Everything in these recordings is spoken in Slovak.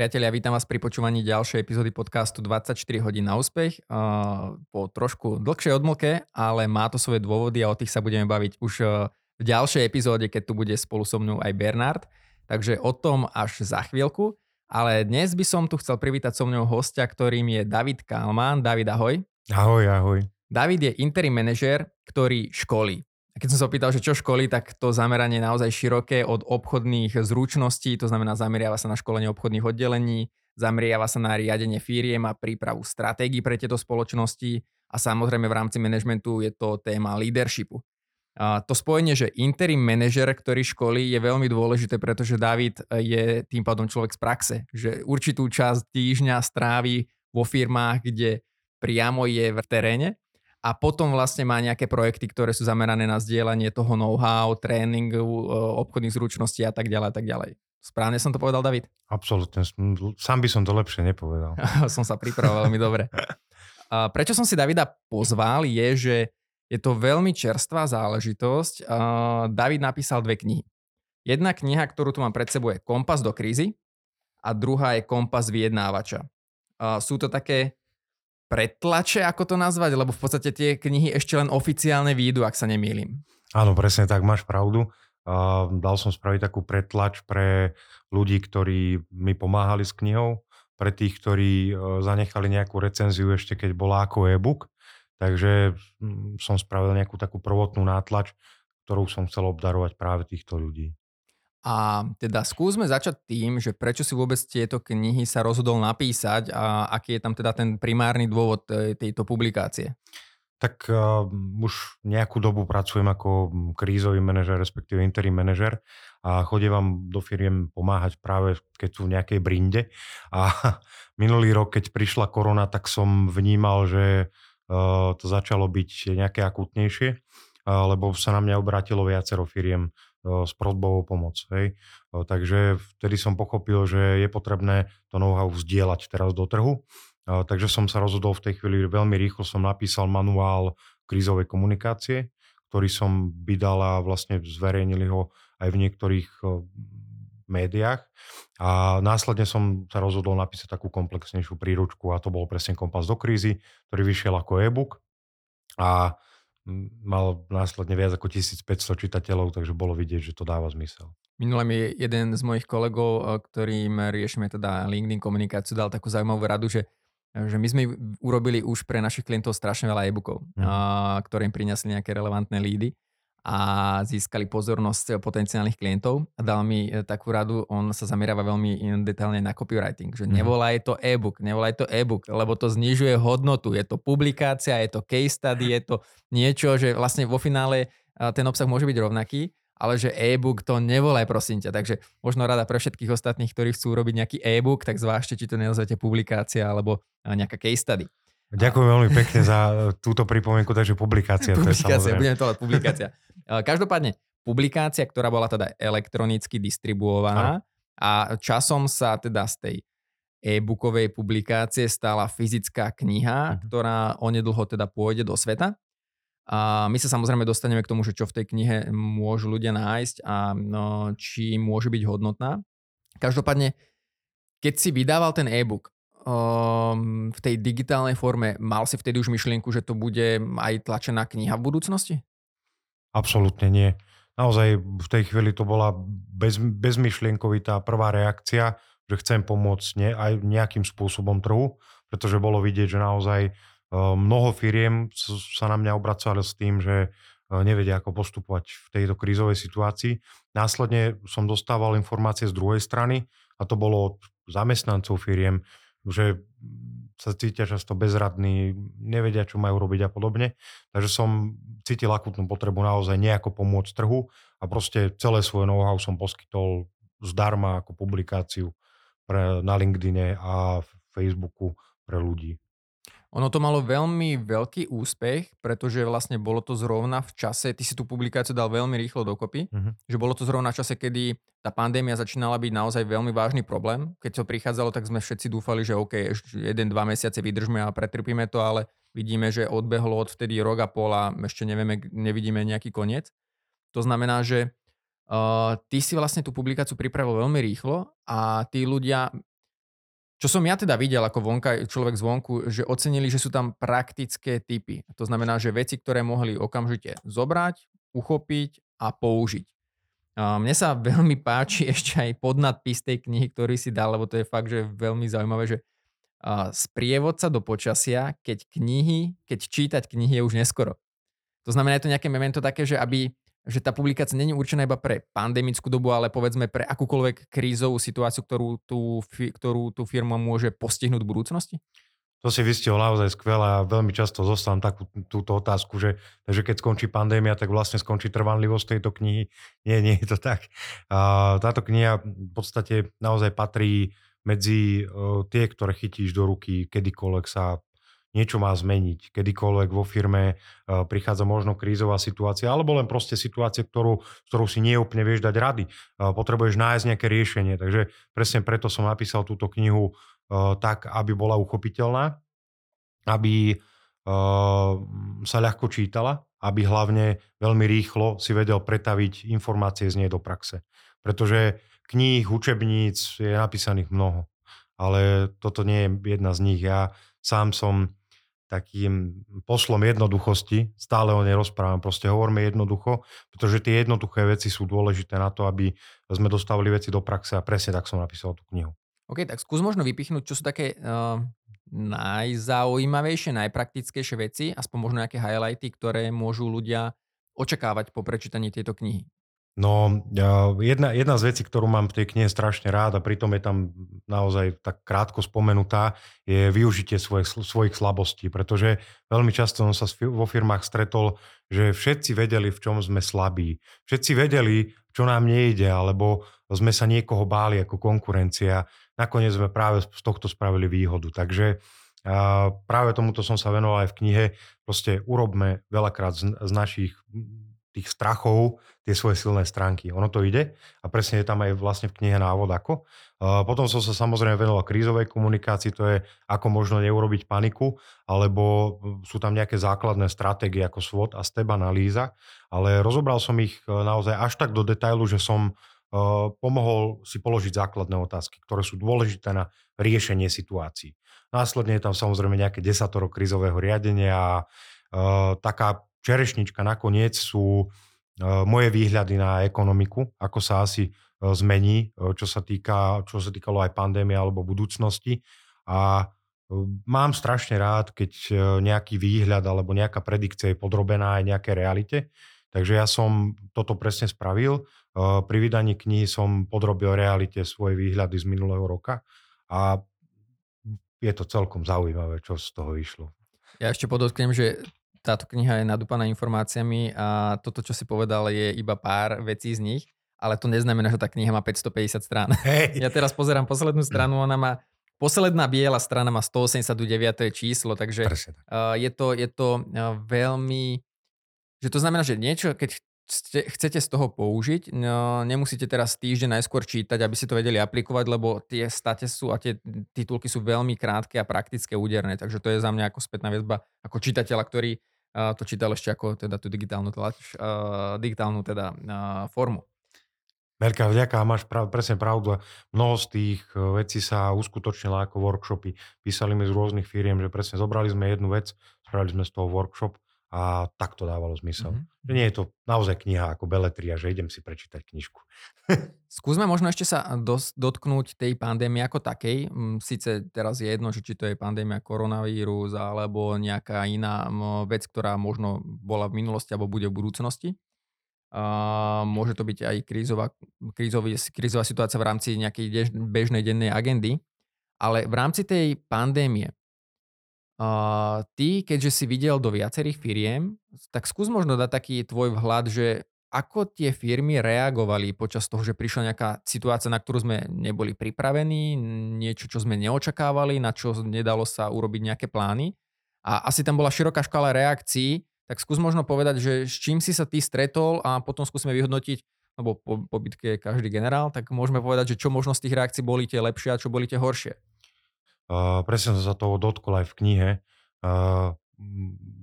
Priatelia, vítam vás pri počúvaní ďalšej epizódy podcastu 24 hodín na úspech. Po trošku dlhšej odmlke, ale má to svoje dôvody a o tých sa budeme baviť už v ďalšej epizóde, keď tu bude spolu so mnou aj Bernard. Takže o tom až za chvíľku. Ale dnes by som tu chcel privítať so mnou hostia, ktorým je David Kalman. David, ahoj. Ahoj, ahoj. David je interim manažer, ktorý školí. Keď som sa opýtal, že čo školy, tak to zameranie je naozaj široké od obchodných zručností, to znamená zameriava sa na školenie obchodných oddelení, zameriava sa na riadenie firiem a prípravu stratégií pre tieto spoločnosti a samozrejme v rámci manažmentu je to téma leadershipu. A to spojenie, že interim manažer, ktorý školí, je veľmi dôležité, pretože David je tým pádom človek z praxe, že určitú časť týždňa strávi vo firmách, kde priamo je v teréne a potom vlastne má nejaké projekty, ktoré sú zamerané na zdieľanie toho know-how, tréningu, e, obchodných zručností a tak ďalej a tak ďalej. Správne som to povedal, David? Absolutne. Sám by som to lepšie nepovedal. som sa pripravil veľmi dobre. Prečo som si Davida pozval je, že je to veľmi čerstvá záležitosť. David napísal dve knihy. Jedna kniha, ktorú tu mám pred sebou je Kompas do krízy a druhá je Kompas vyjednávača. Sú to také pretlače, ako to nazvať, lebo v podstate tie knihy ešte len oficiálne výjdu, ak sa nemýlim. Áno, presne tak, máš pravdu. Uh, dal som spraviť takú pretlač pre ľudí, ktorí mi pomáhali s knihou, pre tých, ktorí uh, zanechali nejakú recenziu ešte keď bola ako e-book. Takže um, som spravil nejakú takú prvotnú nátlač, ktorú som chcel obdarovať práve týchto ľudí. A teda skúsme začať tým, že prečo si vôbec tieto knihy sa rozhodol napísať a aký je tam teda ten primárny dôvod e, tejto publikácie? Tak uh, už nejakú dobu pracujem ako krízový manažer, respektíve interim manažer a chodím do firiem pomáhať práve keď sú v nejakej brinde. A minulý rok, keď prišla korona, tak som vnímal, že uh, to začalo byť nejaké akutnejšie, uh, lebo sa na mňa obrátilo viacero firiem s prozbou o pomoc. Hej. Takže vtedy som pochopil, že je potrebné to know-how vzdielať teraz do trhu. Takže som sa rozhodol v tej chvíli, veľmi rýchlo som napísal manuál krízovej komunikácie, ktorý som vydal a vlastne zverejnili ho aj v niektorých médiách. A následne som sa rozhodol napísať takú komplexnejšiu príručku a to bol presne Kompas do krízy, ktorý vyšiel ako e-book. A mal následne viac ako 1500 čitateľov, takže bolo vidieť, že to dáva zmysel. Minule mi jeden z mojich kolegov, eh, ktorým riešime teda LinkedIn komunikáciu, dal takú zaujímavú radu, že že my sme urobili už pre našich klientov strašne veľa e-bookov, mm. ktoré im priniesli nejaké relevantné lídy a získali pozornosť potenciálnych klientov a dal mi e, takú radu, on sa zameriava veľmi detailne na copywriting, že mm. nevolaj to e-book, nevolaj to e-book, lebo to znižuje hodnotu, je to publikácia, je to case study, je to niečo, že vlastne vo finále ten obsah môže byť rovnaký, ale že e-book to nevolaj prosím ťa. Takže možno rada pre všetkých ostatných, ktorí chcú robiť nejaký e-book, tak zvážte, či to nenazvete publikácia alebo nejaká case study. Ďakujem veľmi pekne za túto pripomienku, takže publikácia. publikácia, to je budeme to publikácia. Každopádne, publikácia, ktorá bola teda elektronicky distribuovaná a časom sa teda z tej e-bookovej publikácie stala fyzická kniha, uh-huh. ktorá onedlho teda pôjde do sveta. A my sa samozrejme dostaneme k tomu, že čo v tej knihe môžu ľudia nájsť a no, či môže byť hodnotná. Každopádne, keď si vydával ten e-book, um, v tej digitálnej forme, mal si vtedy už myšlienku, že to bude aj tlačená kniha v budúcnosti? Absolútne nie. Naozaj v tej chvíli to bola bez, bezmyšlienkovitá prvá reakcia, že chcem pomôcť ne, aj nejakým spôsobom trhu, pretože bolo vidieť, že naozaj uh, mnoho firiem sa na mňa obracali s tým, že uh, nevedia, ako postupovať v tejto krízovej situácii. Následne som dostával informácie z druhej strany a to bolo od zamestnancov firiem, že sa cítia často bezradní, nevedia, čo majú robiť a podobne. Takže som cítil akutnú potrebu naozaj nejako pomôcť trhu a proste celé svoje know-how som poskytol zdarma ako publikáciu pre, na LinkedIne a Facebooku pre ľudí. Ono to malo veľmi veľký úspech, pretože vlastne bolo to zrovna v čase, ty si tú publikáciu dal veľmi rýchlo dokopy, uh-huh. že bolo to zrovna v čase, kedy tá pandémia začínala byť naozaj veľmi vážny problém. Keď to prichádzalo, tak sme všetci dúfali, že OK, ešte jeden, dva mesiace vydržme a pretrpíme to, ale vidíme, že odbehlo od vtedy rok a pol a ešte nevieme, nevidíme nejaký koniec. To znamená, že uh, ty si vlastne tú publikáciu pripravil veľmi rýchlo a tí ľudia Čo som ja teda videl ako vonka, človek zvonku, že ocenili, že sú tam praktické typy. To znamená, že veci, ktoré mohli okamžite zobrať, uchopiť a použiť. Mne sa veľmi páči ešte aj podnadpis tej knihy, ktorý si dal, lebo to je fakt, že veľmi zaujímavé, že sprievodca do počasia, keď knihy, keď čítať knihy je už neskoro. To znamená, je to nejaké memento také, že aby že tá publikácia není určená iba pre pandemickú dobu, ale povedzme pre akúkoľvek krízovú situáciu, ktorú tú, ktorú tú firma môže postihnúť v budúcnosti? To si vystihol naozaj skvelé a veľmi často zostávam takú túto otázku, že, že keď skončí pandémia, tak vlastne skončí trvanlivosť tejto knihy. Nie, nie je to tak. Táto kniha v podstate naozaj patrí medzi tie, ktoré chytíš do ruky, kedykoľvek sa niečo má zmeniť, kedykoľvek vo firme uh, prichádza možno krízová situácia, alebo len proste situácia, ktorú, ktorú si nie úplne vieš dať rady. Uh, potrebuješ nájsť nejaké riešenie. Takže presne preto som napísal túto knihu uh, tak, aby bola uchopiteľná, aby sa ľahko čítala, aby hlavne veľmi rýchlo si vedel pretaviť informácie z nej do praxe. Pretože kníh, učebníc je napísaných mnoho, ale toto nie je jedna z nich. Ja sám som takým poslom jednoduchosti, stále o nej rozprávam, proste hovorme jednoducho, pretože tie jednoduché veci sú dôležité na to, aby sme dostávali veci do praxe a presne tak som napísal tú knihu. OK, tak skús možno vypichnúť, čo sú také uh, najzaujímavejšie, najpraktickejšie veci, aspoň možno nejaké highlighty, ktoré môžu ľudia očakávať po prečítaní tejto knihy. No, jedna, jedna z vecí, ktorú mám v tej knihe strašne rád a pritom je tam naozaj tak krátko spomenutá, je využitie svojich, svojich slabostí, pretože veľmi často som sa vo firmách stretol, že všetci vedeli, v čom sme slabí. Všetci vedeli, čo nám nejde, alebo sme sa niekoho báli ako konkurencia. Nakoniec sme práve z tohto spravili výhodu. Takže a práve tomuto som sa venoval aj v knihe. Proste urobme veľakrát z, z našich tých strachov tie svoje silné stránky. Ono to ide a presne je tam aj vlastne v knihe návod ako. Potom som sa samozrejme venoval krízovej komunikácii, to je ako možno neurobiť paniku, alebo sú tam nejaké základné stratégie ako SWOT a STEP analýza, ale rozobral som ich e, naozaj až tak do detailu, že som e, pomohol si položiť základné otázky, ktoré sú dôležité na riešenie situácií. Následne je tam samozrejme nejaké desatoro krízového riadenia a e, taká čerešnička nakoniec sú e, moje výhľady na ekonomiku, ako sa asi e, zmení, e, čo sa, týka, čo sa týkalo aj pandémie alebo budúcnosti. A mám strašne rád, keď nejaký výhľad alebo nejaká predikcia je podrobená aj nejaké realite. Takže ja som toto presne spravil. Pri vydaní knihy som podrobil realite svoje výhľady z minulého roka a je to celkom zaujímavé, čo z toho vyšlo. Ja ešte podotknem, že táto kniha je nadúpaná informáciami a toto, čo si povedal, je iba pár vecí z nich, ale to neznamená, že tá kniha má 550 strán. Hey. Ja teraz pozerám poslednú stranu, ona má Posledná biela strana má 189. číslo, takže uh, je to, je to uh, veľmi... Že to znamená, že niečo, keď chcete z toho použiť, no, nemusíte teraz týždeň najskôr čítať, aby si to vedeli aplikovať, lebo tie state sú a tie titulky sú veľmi krátke a praktické, úderné. Takže to je za mňa ako spätná väzba, ako čitateľa, ktorý uh, to čítal ešte ako teda tú digitálnu, tlač, uh, digitálnu teda uh, formu. Veľká vďaka, máš prav, presne pravdu. Mnoho z tých vecí sa uskutočnila ako workshopy. Písali mi z rôznych firiem, že presne zobrali sme jednu vec, spravili sme z toho workshop a tak to dávalo zmysel. Mm-hmm. Že nie je to naozaj kniha ako beletria, že idem si prečítať knižku. Skúsme možno ešte sa dos- dotknúť tej pandémie ako takej. Sice teraz je jedno, či to je pandémia koronavírus alebo nejaká iná vec, ktorá možno bola v minulosti alebo bude v budúcnosti. A môže to byť aj krízová, krízový, krízová situácia v rámci nejakej bežnej dennej agendy. Ale v rámci tej pandémie, uh, ty, keďže si videl do viacerých firiem, tak skús možno dať taký tvoj vhľad, že ako tie firmy reagovali počas toho, že prišla nejaká situácia, na ktorú sme neboli pripravení, niečo, čo sme neočakávali, na čo nedalo sa urobiť nejaké plány. A asi tam bola široká škála reakcií, tak skús možno povedať, že s čím si sa ty stretol a potom skúsme vyhodnotiť, lebo po, po bitke je každý generál, tak môžeme povedať, že čo možno z tých reakcií boli tie lepšie a čo boli tie horšie. Presne som sa toho dotkol aj v knihe.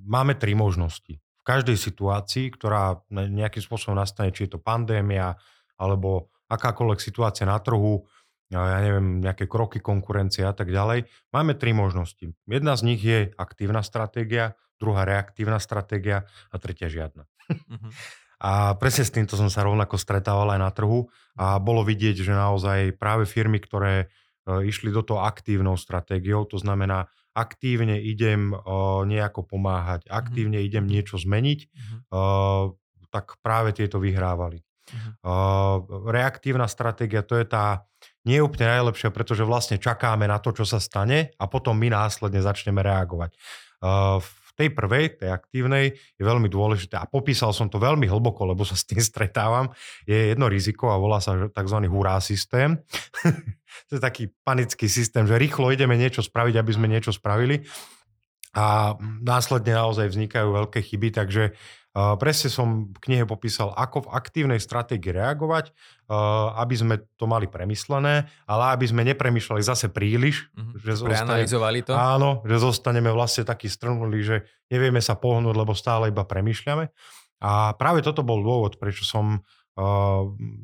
Máme tri možnosti. V každej situácii, ktorá nejakým spôsobom nastane, či je to pandémia, alebo akákoľvek situácia na trhu, ja neviem, nejaké kroky konkurencie a tak ďalej. Máme tri možnosti. Jedna z nich je aktívna stratégia, druhá reaktívna stratégia a tretia žiadna. Uh-huh. A presne s týmto som sa rovnako stretával aj na trhu a bolo vidieť, že naozaj práve firmy, ktoré išli do toho aktívnou stratégiou, to znamená aktívne idem e, nejako pomáhať, mhm. aktívne idem niečo zmeniť, uh, tak práve tieto vyhrávali. Uh, reaktívna stratégia, to je tá nie úplne najlepšia, pretože vlastne čakáme na to, čo sa stane a potom my následne začneme reagovať. V tej prvej, tej aktívnej, je veľmi dôležité a popísal som to veľmi hlboko, lebo sa s tým stretávam, je jedno riziko a volá sa tzv. hurá systém. to je taký panický systém, že rýchlo ideme niečo spraviť, aby sme niečo spravili a následne naozaj vznikajú veľké chyby, takže Presne som v knihe popísal, ako v aktívnej stratégii reagovať, aby sme to mali premyslené, ale aby sme nepremýšľali zase príliš. Mm-hmm. Že zostane, to? Áno, že zostaneme vlastne takí strnuli, že nevieme sa pohnúť, lebo stále iba premýšľame. A práve toto bol dôvod, prečo som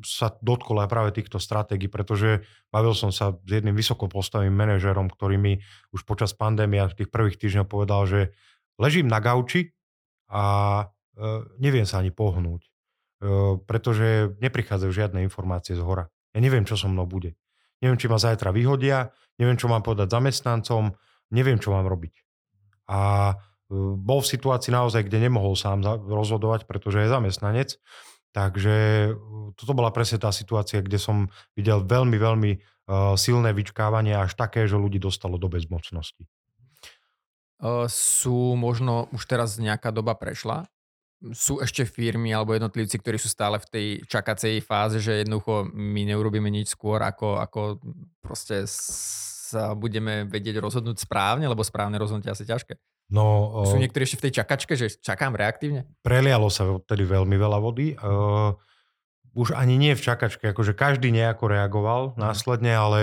sa dotkol aj práve týchto stratégií, pretože bavil som sa s jedným vysoko postavým manažerom, ktorý mi už počas pandémie v tých prvých týždňoch povedal, že ležím na gauči a neviem sa ani pohnúť, pretože neprichádzajú žiadne informácie z hora. Ja neviem, čo so mnou bude. Neviem, či ma zajtra vyhodia, neviem, čo mám povedať zamestnancom, neviem, čo mám robiť. A bol v situácii naozaj, kde nemohol sám rozhodovať, pretože je zamestnanec. Takže toto bola presne tá situácia, kde som videl veľmi, veľmi silné vyčkávanie, až také, že ľudí dostalo do bezmocnosti. Sú možno, už teraz nejaká doba prešla, sú ešte firmy alebo jednotlivci, ktorí sú stále v tej čakacej fáze, že jednoducho my neurobíme nič skôr, ako, ako proste sa budeme vedieť rozhodnúť správne, lebo správne rozhodnutie asi ťažké. No, sú niektorí ešte v tej čakačke, že čakám reaktívne? Prelialo sa vtedy veľmi veľa vody. Uh, už ani nie v čakačke, akože každý nejako reagoval mm. následne, ale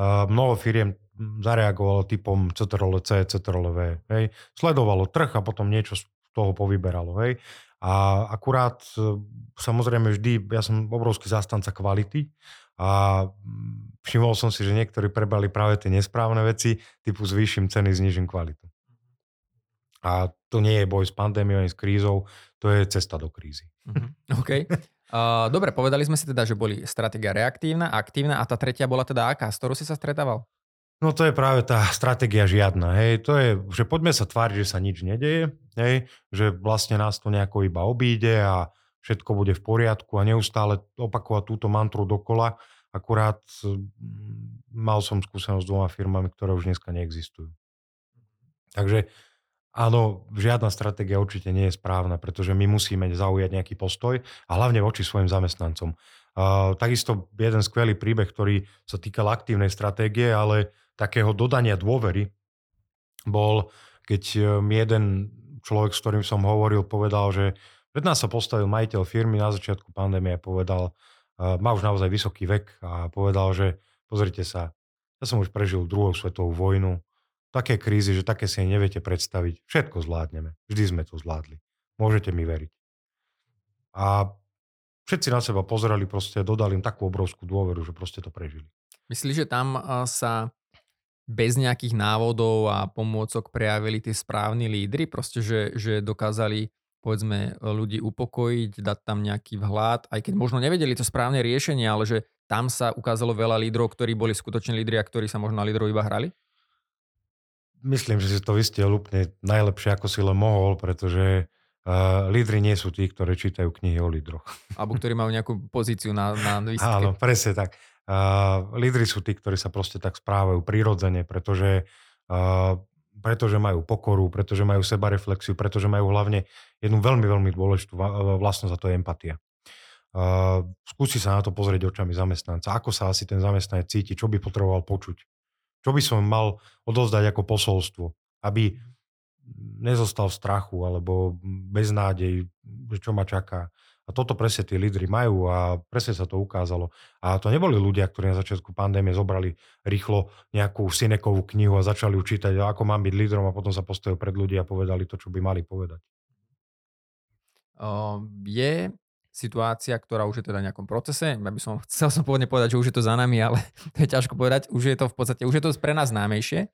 uh, mnoho firiem zareagovalo typom CTRL-C, CTRL-V. Hej. Sledovalo trh a potom niečo toho povyberalo. Hej. A akurát e, samozrejme vždy, ja som obrovský zastanca kvality a mm, všimol som si, že niektorí prebrali práve tie nesprávne veci, typu zvýšim ceny, znižím kvalitu. A to nie je boj s pandémiou ani s krízou, to je cesta do krízy. Mm-hmm. OK. Dobre, povedali sme si teda, že boli stratégia reaktívna, aktívna a tá tretia bola teda aká, s ktorou si sa stretával? No to je práve tá stratégia žiadna, hej. To je, že poďme sa tváriť, že sa nič nedeje, hej. Že vlastne nás to nejako iba obíde a všetko bude v poriadku a neustále opakovať túto mantru dokola. Akurát mm, mal som skúsenosť s dvoma firmami, ktoré už dneska neexistujú. Takže áno, žiadna stratégia určite nie je správna, pretože my musíme zaujať nejaký postoj a hlavne voči svojim zamestnancom. Uh, takisto jeden skvelý príbeh, ktorý sa týkal aktívnej stratégie, ale takého dodania dôvery bol, keď e, mi jeden človek, s ktorým som hovoril, povedal, že pred nás sa postavil majiteľ firmy na začiatku pandémie a povedal, e, má už naozaj vysoký vek a povedal, že pozrite sa, ja som už prežil druhú svetovú vojnu, také krízy, že také si neviete predstaviť. Všetko zvládneme. Vždy sme to zvládli. Môžete mi veriť. A všetci na seba pozerali, proste dodali im takú obrovskú dôveru, že proste to prežili. Myslíš, že tam e, sa bez nejakých návodov a pomôcok prejavili tí správni lídry, proste, že, že dokázali povedzme ľudí upokojiť, dať tam nejaký vhľad, aj keď možno nevedeli to správne riešenie, ale že tam sa ukázalo veľa lídrov, ktorí boli skutočne lídri a ktorí sa možno na lídrov iba hrali? Myslím, že si to vystiel úplne najlepšie, ako si len mohol, pretože uh, lídry nie sú tí, ktorí čítajú knihy o lídroch. Alebo ktorí majú nejakú pozíciu na, na výstke. Áno, presne tak. Uh, lídry sú tí, ktorí sa proste tak správajú prirodzene, pretože, uh, pretože majú pokoru, pretože majú sebareflexiu, pretože majú hlavne jednu veľmi, veľmi dôležitú vlastnosť a to je empatia. Uh, skúsi sa na to pozrieť očami zamestnanca. Ako sa asi ten zamestnanec cíti, čo by potreboval počuť. Čo by som mal odovzdať ako posolstvo, aby nezostal v strachu alebo bez nádej, čo ma čaká. A toto presne tí lídry majú a presne sa to ukázalo. A to neboli ľudia, ktorí na začiatku pandémie zobrali rýchlo nejakú Sinekovú knihu a začali učítať, ako mám byť lídrom a potom sa postavili pred ľudí a povedali to, čo by mali povedať. Je situácia, ktorá už je teda v nejakom procese. Ja by som chcel som pôvodne povedať, že už je to za nami, ale to je ťažko povedať. Už je to v podstate, už je to pre nás známejšie.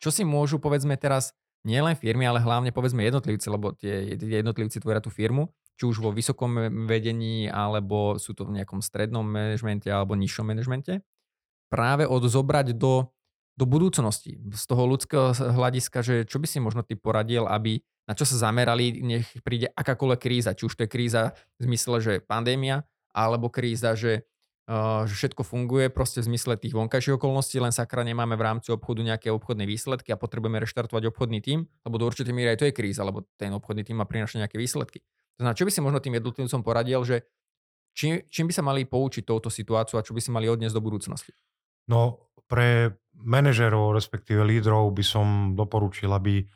Čo si môžu, povedzme teraz, nielen firmy, ale hlavne povedzme jednotlivci, lebo tie jednotlivci tvoria tú firmu, či už vo vysokom vedení, alebo sú to v nejakom strednom manažmente alebo nižšom manažmente, práve odozobrať do, do budúcnosti, z toho ľudského hľadiska, že čo by si možno ty poradil, aby na čo sa zamerali, nech príde akákoľvek kríza, či už to je kríza v zmysle, že pandémia, alebo kríza, že, že všetko funguje proste v zmysle tých vonkajších okolností, len sakra nemáme v rámci obchodu nejaké obchodné výsledky a potrebujeme reštartovať obchodný tím, lebo do určitej míry aj to je kríza, lebo ten obchodný tím má prinašať nejaké výsledky. To znamená, čo by si možno tým jednotlivcom poradil, že čím, čím by sa mali poučiť touto situáciu a čo by si mali odniesť do budúcnosti? No, pre manažerov, respektíve lídrov by som doporučil, aby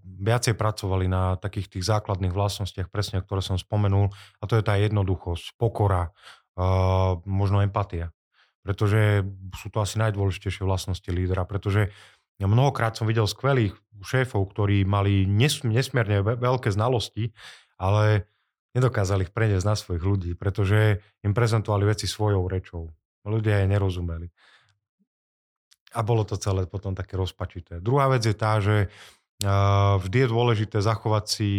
viacej pracovali na takých tých základných vlastnostiach, presne ktoré som spomenul, a to je tá jednoduchosť, pokora, možno empatia. Pretože sú to asi najdôležitejšie vlastnosti lídra, pretože ja mnohokrát som videl skvelých šéfov, ktorí mali nesmierne veľké znalosti, ale nedokázali ich preniesť na svojich ľudí, pretože im prezentovali veci svojou rečou. Ľudia jej nerozumeli. A bolo to celé potom také rozpačité. Druhá vec je tá, že vždy je dôležité zachovať si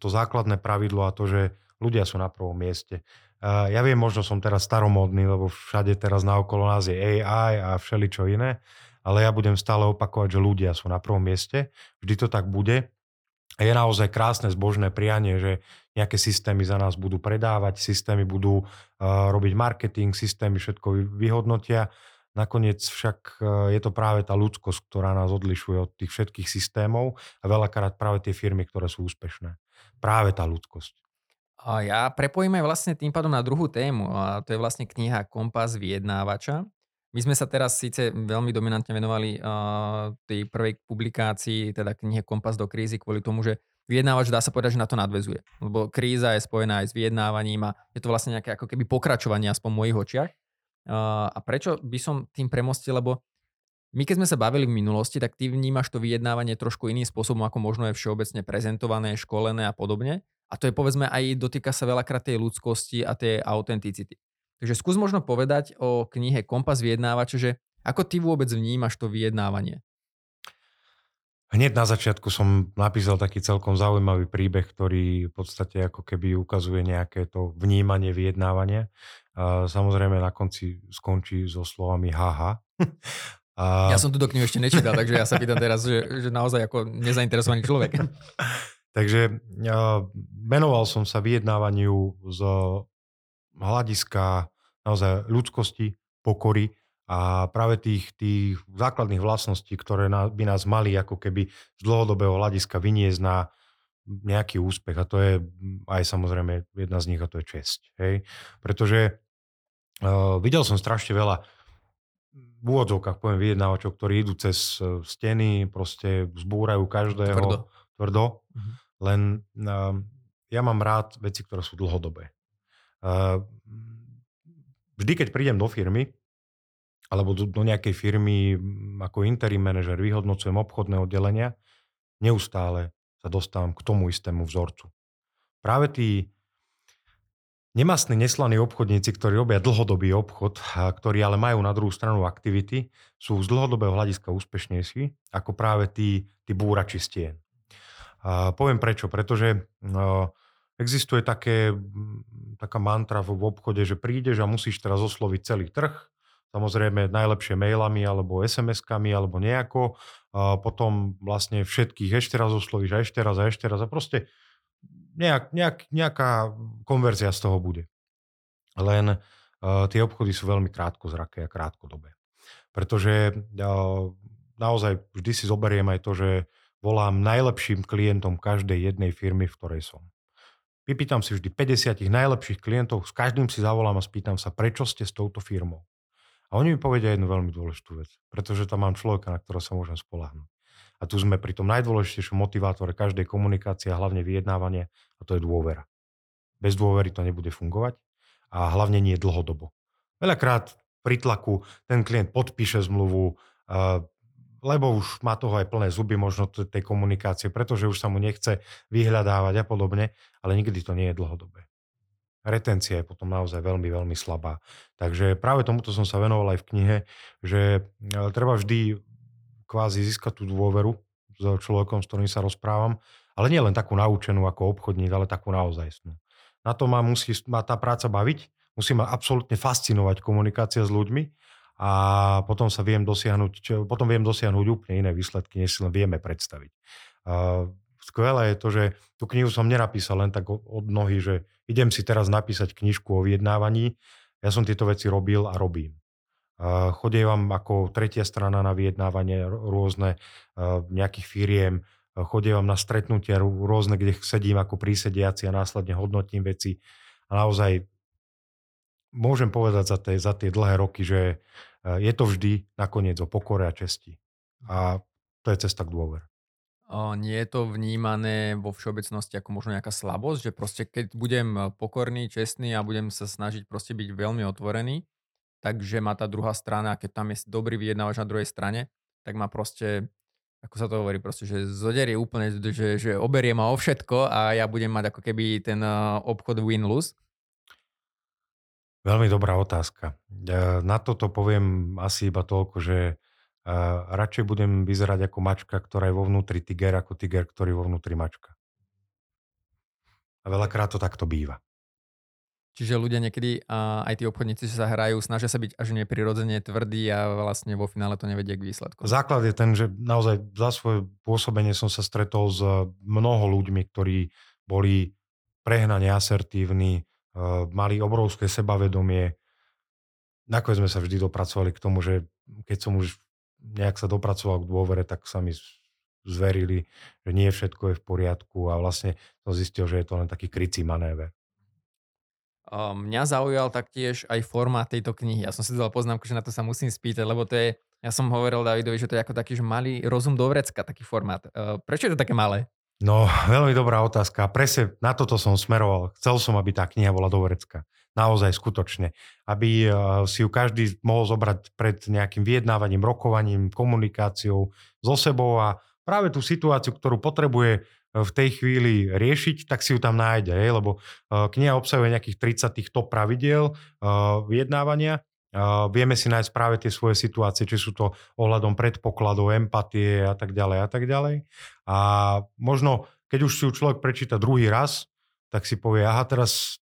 to základné pravidlo a to, že ľudia sú na prvom mieste. Ja viem, možno som teraz staromodný, lebo všade teraz naokolo nás je AI a všeličo iné, ale ja budem stále opakovať, že ľudia sú na prvom mieste. Vždy to tak bude. A je naozaj krásne zbožné prianie, že nejaké systémy za nás budú predávať, systémy budú uh, robiť marketing, systémy všetko vyhodnotia Nakoniec však e, je to práve tá ľudskosť, ktorá nás odlišuje od tých všetkých systémov a veľakrát práve tie firmy, ktoré sú úspešné. Práve tá ľudskosť. A ja prepojíme vlastne tým pádom na druhú tému a to je vlastne kniha Kompas vyjednávača. My sme sa teraz síce veľmi dominantne venovali uh, tej prvej publikácii, teda knihe Kompas do krízy, kvôli tomu, že vyjednávač dá sa povedať, že na to nadvezuje. Lebo kríza je spojená aj s vyjednávaním a je to vlastne nejaké ako keby pokračovanie aspoň v mojich očiach. A prečo by som tým premostil, lebo my keď sme sa bavili v minulosti, tak ty vnímaš to vyjednávanie trošku iným spôsobom, ako možno je všeobecne prezentované, školené a podobne. A to je povedzme aj dotýka sa veľakrát tej ľudskosti a tej autenticity. Takže skús možno povedať o knihe Kompas vyjednávača, že ako ty vôbec vnímaš to vyjednávanie? Hneď na začiatku som napísal taký celkom zaujímavý príbeh, ktorý v podstate ako keby ukazuje nejaké to vnímanie vyjednávania. Samozrejme na konci skončí so slovami haha. A... Ja som túto knihu ešte nečítal, takže ja sa pýtam teraz, že, že naozaj ako nezainteresovaný človek. takže ja, menoval som sa vyjednávaniu z hľadiska naozaj ľudskosti, pokory a práve tých, tých základných vlastností, ktoré by nás mali ako keby z dlhodobého hľadiska vyniesť na nejaký úspech a to je aj samozrejme jedna z nich a to je česť. Hej? Pretože uh, videl som strašne veľa v úvodzovkách poviem vyjednávačov, ktorí idú cez uh, steny, proste zbúrajú každého tvrdo, tvrdo uh-huh. len uh, ja mám rád veci, ktoré sú dlhodobé. Uh, vždy, keď prídem do firmy, alebo do, do nejakej firmy ako interim manažer, vyhodnocujem obchodné oddelenia, neustále sa dostávam k tomu istému vzorcu. Práve tí nemastní, neslaní obchodníci, ktorí robia dlhodobý obchod, a ktorí ale majú na druhú stranu aktivity, sú z dlhodobého hľadiska úspešnejší ako práve tí, tí búrači stien. A poviem prečo. Pretože no, existuje také, taká mantra v obchode, že prídeš a musíš teraz osloviť celý trh, samozrejme najlepšie mailami alebo SMS-kami alebo nejako. A potom vlastne všetkých ešte raz oslovíš a ešte raz a ešte raz a proste nejak, nejak, nejaká konverzia z toho bude. Len uh, tie obchody sú veľmi krátkozraké a krátkodobé. Pretože uh, naozaj vždy si zoberiem aj to, že volám najlepším klientom každej jednej firmy, v ktorej som. Vypýtam si vždy 50 najlepších klientov, s každým si zavolám a spýtam sa, prečo ste s touto firmou. A oni mi povedia jednu veľmi dôležitú vec, pretože tam mám človeka, na ktorého sa môžem spolahnúť. A tu sme pri tom najdôležitejšom motivátore každej komunikácie a hlavne vyjednávanie, a to je dôvera. Bez dôvery to nebude fungovať a hlavne nie dlhodobo. Veľakrát pri tlaku ten klient podpíše zmluvu, lebo už má toho aj plné zuby možno tej komunikácie, pretože už sa mu nechce vyhľadávať a podobne, ale nikdy to nie je dlhodobé. retencia je potom naozaj veľmi, veľmi slabá. Takže práve tomuto som sa venoval aj v knihe, že treba vždy kvázi získať tú dôveru s človekom, s ktorým sa rozprávam, ale nie len takú naučenú ako obchodník, ale takú naozaj. Na to ma musí ma tá práca baviť, musí ma absolútne fascinovať komunikácia s ľuďmi a potom sa viem dosiahnuť, čo, potom viem dosiahnuť úplne iné výsledky, než si len vieme predstaviť. Uh, skvelé je to, že tú knihu som nenapísal len tak od nohy, že idem si teraz napísať knižku o vyjednávaní. Ja som tieto veci robil a robím. Chodievam ako tretia strana na vyjednávanie rôzne nejakých firiem, chodievam na stretnutia rôzne, kde sedím ako prísediaci a následne hodnotím veci. A naozaj môžem povedať za tie, za tie dlhé roky, že je to vždy nakoniec o pokore a česti. A to je cesta k dôver. Nie je to vnímané vo všeobecnosti ako možno nejaká slabosť, že proste keď budem e, pokorný, čestný a budem sa snažiť proste byť veľmi otvorený, takže má tá druhá strana, keď tam je dobrý vyjednávač na druhej strane, tak má proste, ako sa to hovorí, proste, že zoderie úplne, že, že oberie ma o všetko a ja budem mať ako keby ten e, obchod win-lose. Veľmi dobrá otázka. Na toto poviem asi iba toľko, že radšej budem vyzerať ako mačka, ktorá je vo vnútri tiger, ako tiger, ktorý je vo vnútri mačka. A veľakrát to takto býva. Čiže ľudia niekedy, a aj tí obchodníci sa hrajú, snažia sa byť až neprirodzene tvrdí a vlastne vo finále to nevedie k výsledku. Základ je ten, že naozaj za svoje pôsobenie som sa stretol s mnoho ľuďmi, ktorí boli prehnane asertívni, mali obrovské sebavedomie. Nakoniec sme sa vždy dopracovali k tomu, že keď som už nejak sa dopracoval k dôvere, tak sa mi zverili, že nie všetko je v poriadku a vlastne som zistil, že je to len taký krycí manéver. Mňa zaujal taktiež aj formát tejto knihy. Ja som si dal poznámku, že na to sa musím spýtať, lebo to je, ja som hovoril Davidovi, že to je ako taký, že malý rozum do vrecka, taký formát. Prečo je to také malé? No, veľmi dobrá otázka. Presne na toto som smeroval. Chcel som, aby tá kniha bola do vrecka naozaj skutočne. Aby eh, si ju každý mohol zobrať pred nejakým vyjednávaním, rokovaním, komunikáciou so sebou a práve tú situáciu, ktorú potrebuje eh, v tej chvíli riešiť, tak si ju tam nájde, lebo eh, kniha obsahuje nejakých 30 tých pravidiel vyjednávania. Vieme si nájsť práve tie svoje situácie, či sú to ohľadom predpokladov, empatie a tak ďalej a tak ďalej. A možno, keď už si ju človek prečíta druhý raz, tak si povie, aha, teraz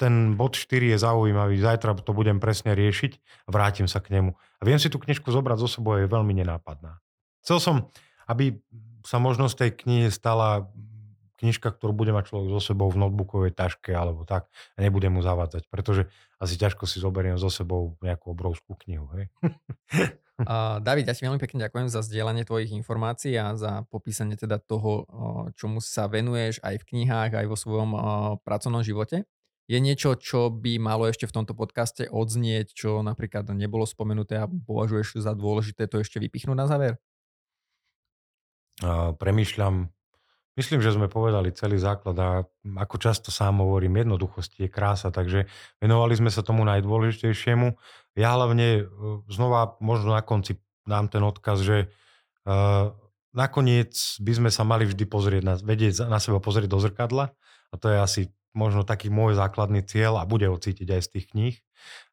ten bod 4 je zaujímavý, zajtra to budem presne riešiť a vrátim sa k nemu. A viem si tú knižku zobrať zo sebou, je veľmi nenápadná. Chcel som, aby sa možno z tej knihy stala knižka, ktorú bude mať človek so sebou v notebookovej taške alebo tak a nebudem mu zavádzať, pretože asi ťažko si zoberiem so sebou nejakú obrovskú knihu. Hej? Uh, David, ja ti veľmi pekne ďakujem za zdieľanie tvojich informácií a za popísanie teda toho, čomu sa venuješ aj v knihách, aj vo svojom pracovnom živote. Je niečo, čo by malo ešte v tomto podcaste odznieť, čo napríklad nebolo spomenuté a považuješ za dôležité to ešte vypichnúť na záver? Uh, premýšľam. Myslím, že sme povedali celý základ a ako často sám hovorím, jednoduchosti je krása, takže venovali sme sa tomu najdôležitejšiemu. Ja hlavne znova možno na konci dám ten odkaz, že uh, nakoniec by sme sa mali vždy pozrieť na, vedieť na seba pozrieť do zrkadla a to je asi možno taký môj základný cieľ a bude ho cítiť aj z tých kníh.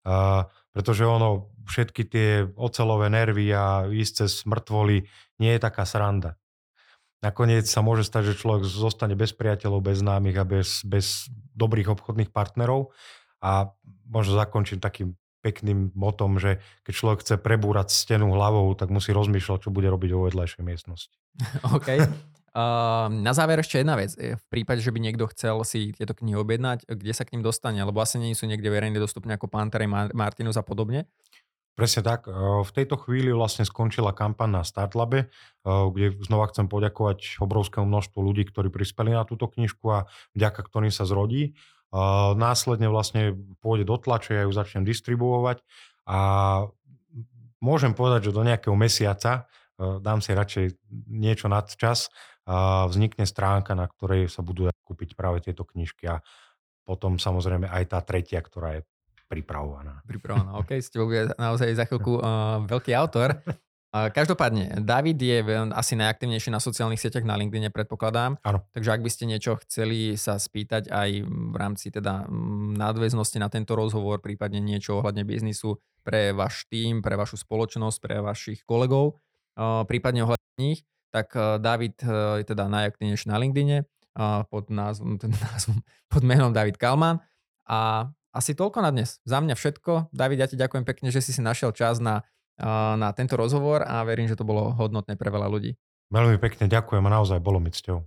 Uh, pretože ono, všetky tie ocelové nervy a ísť cez mŕtvoly nie je taká sranda. Nakoniec sa môže stať, že človek zostane bez priateľov, bez známych a bez, bez dobrých obchodných partnerov. A možno zakončím takým pekným motom, že keď človek chce prebúrať stenu hlavou, tak musí rozmýšľať, čo bude robiť vo vedľajšej miestnosti. OK. Uh, na záver ešte jedna vec. V prípade, že by niekto chcel si tieto knihy objednať, kde sa k ním dostane? Lebo asi nie sú niekde verejne dostupné ako Pantera, Martinus a podobne. Presne tak. V tejto chvíli vlastne skončila kampaň na Startlabe, kde znova chcem poďakovať obrovskému množstvu ľudí, ktorí prispeli na túto knižku a vďaka ktorým sa zrodí. Následne vlastne pôjde do tlače, ja ju začnem distribuovať a môžem povedať, že do nejakého mesiaca dám si radšej niečo nad čas, vznikne stránka, na ktorej sa budú kúpiť práve tieto knižky a potom samozrejme aj tá tretia, ktorá je pripravovaná. Pripravovaná, OK, ste bude naozaj za chvíľku uh, veľký autor. Každopádne, David je asi najaktívnejší na sociálnych sieťach na LinkedIne, predpokladám. Áno. Takže ak by ste niečo chceli sa spýtať aj v rámci teda nadväznosti na tento rozhovor, prípadne niečo ohľadne biznisu pre váš tým, pre vašu spoločnosť, pre vašich kolegov, prípadne ohľadne nich, tak David je teda najaktívnejší na LinkedIne pod, názvom, teda názvom, pod menom David Kalman. A asi toľko na dnes. Za mňa všetko. David, ja ti ďakujem pekne, že si si našiel čas na na tento rozhovor a verím, že to bolo hodnotné pre veľa ľudí. Veľmi pekne ďakujem a naozaj bolo mi cťou.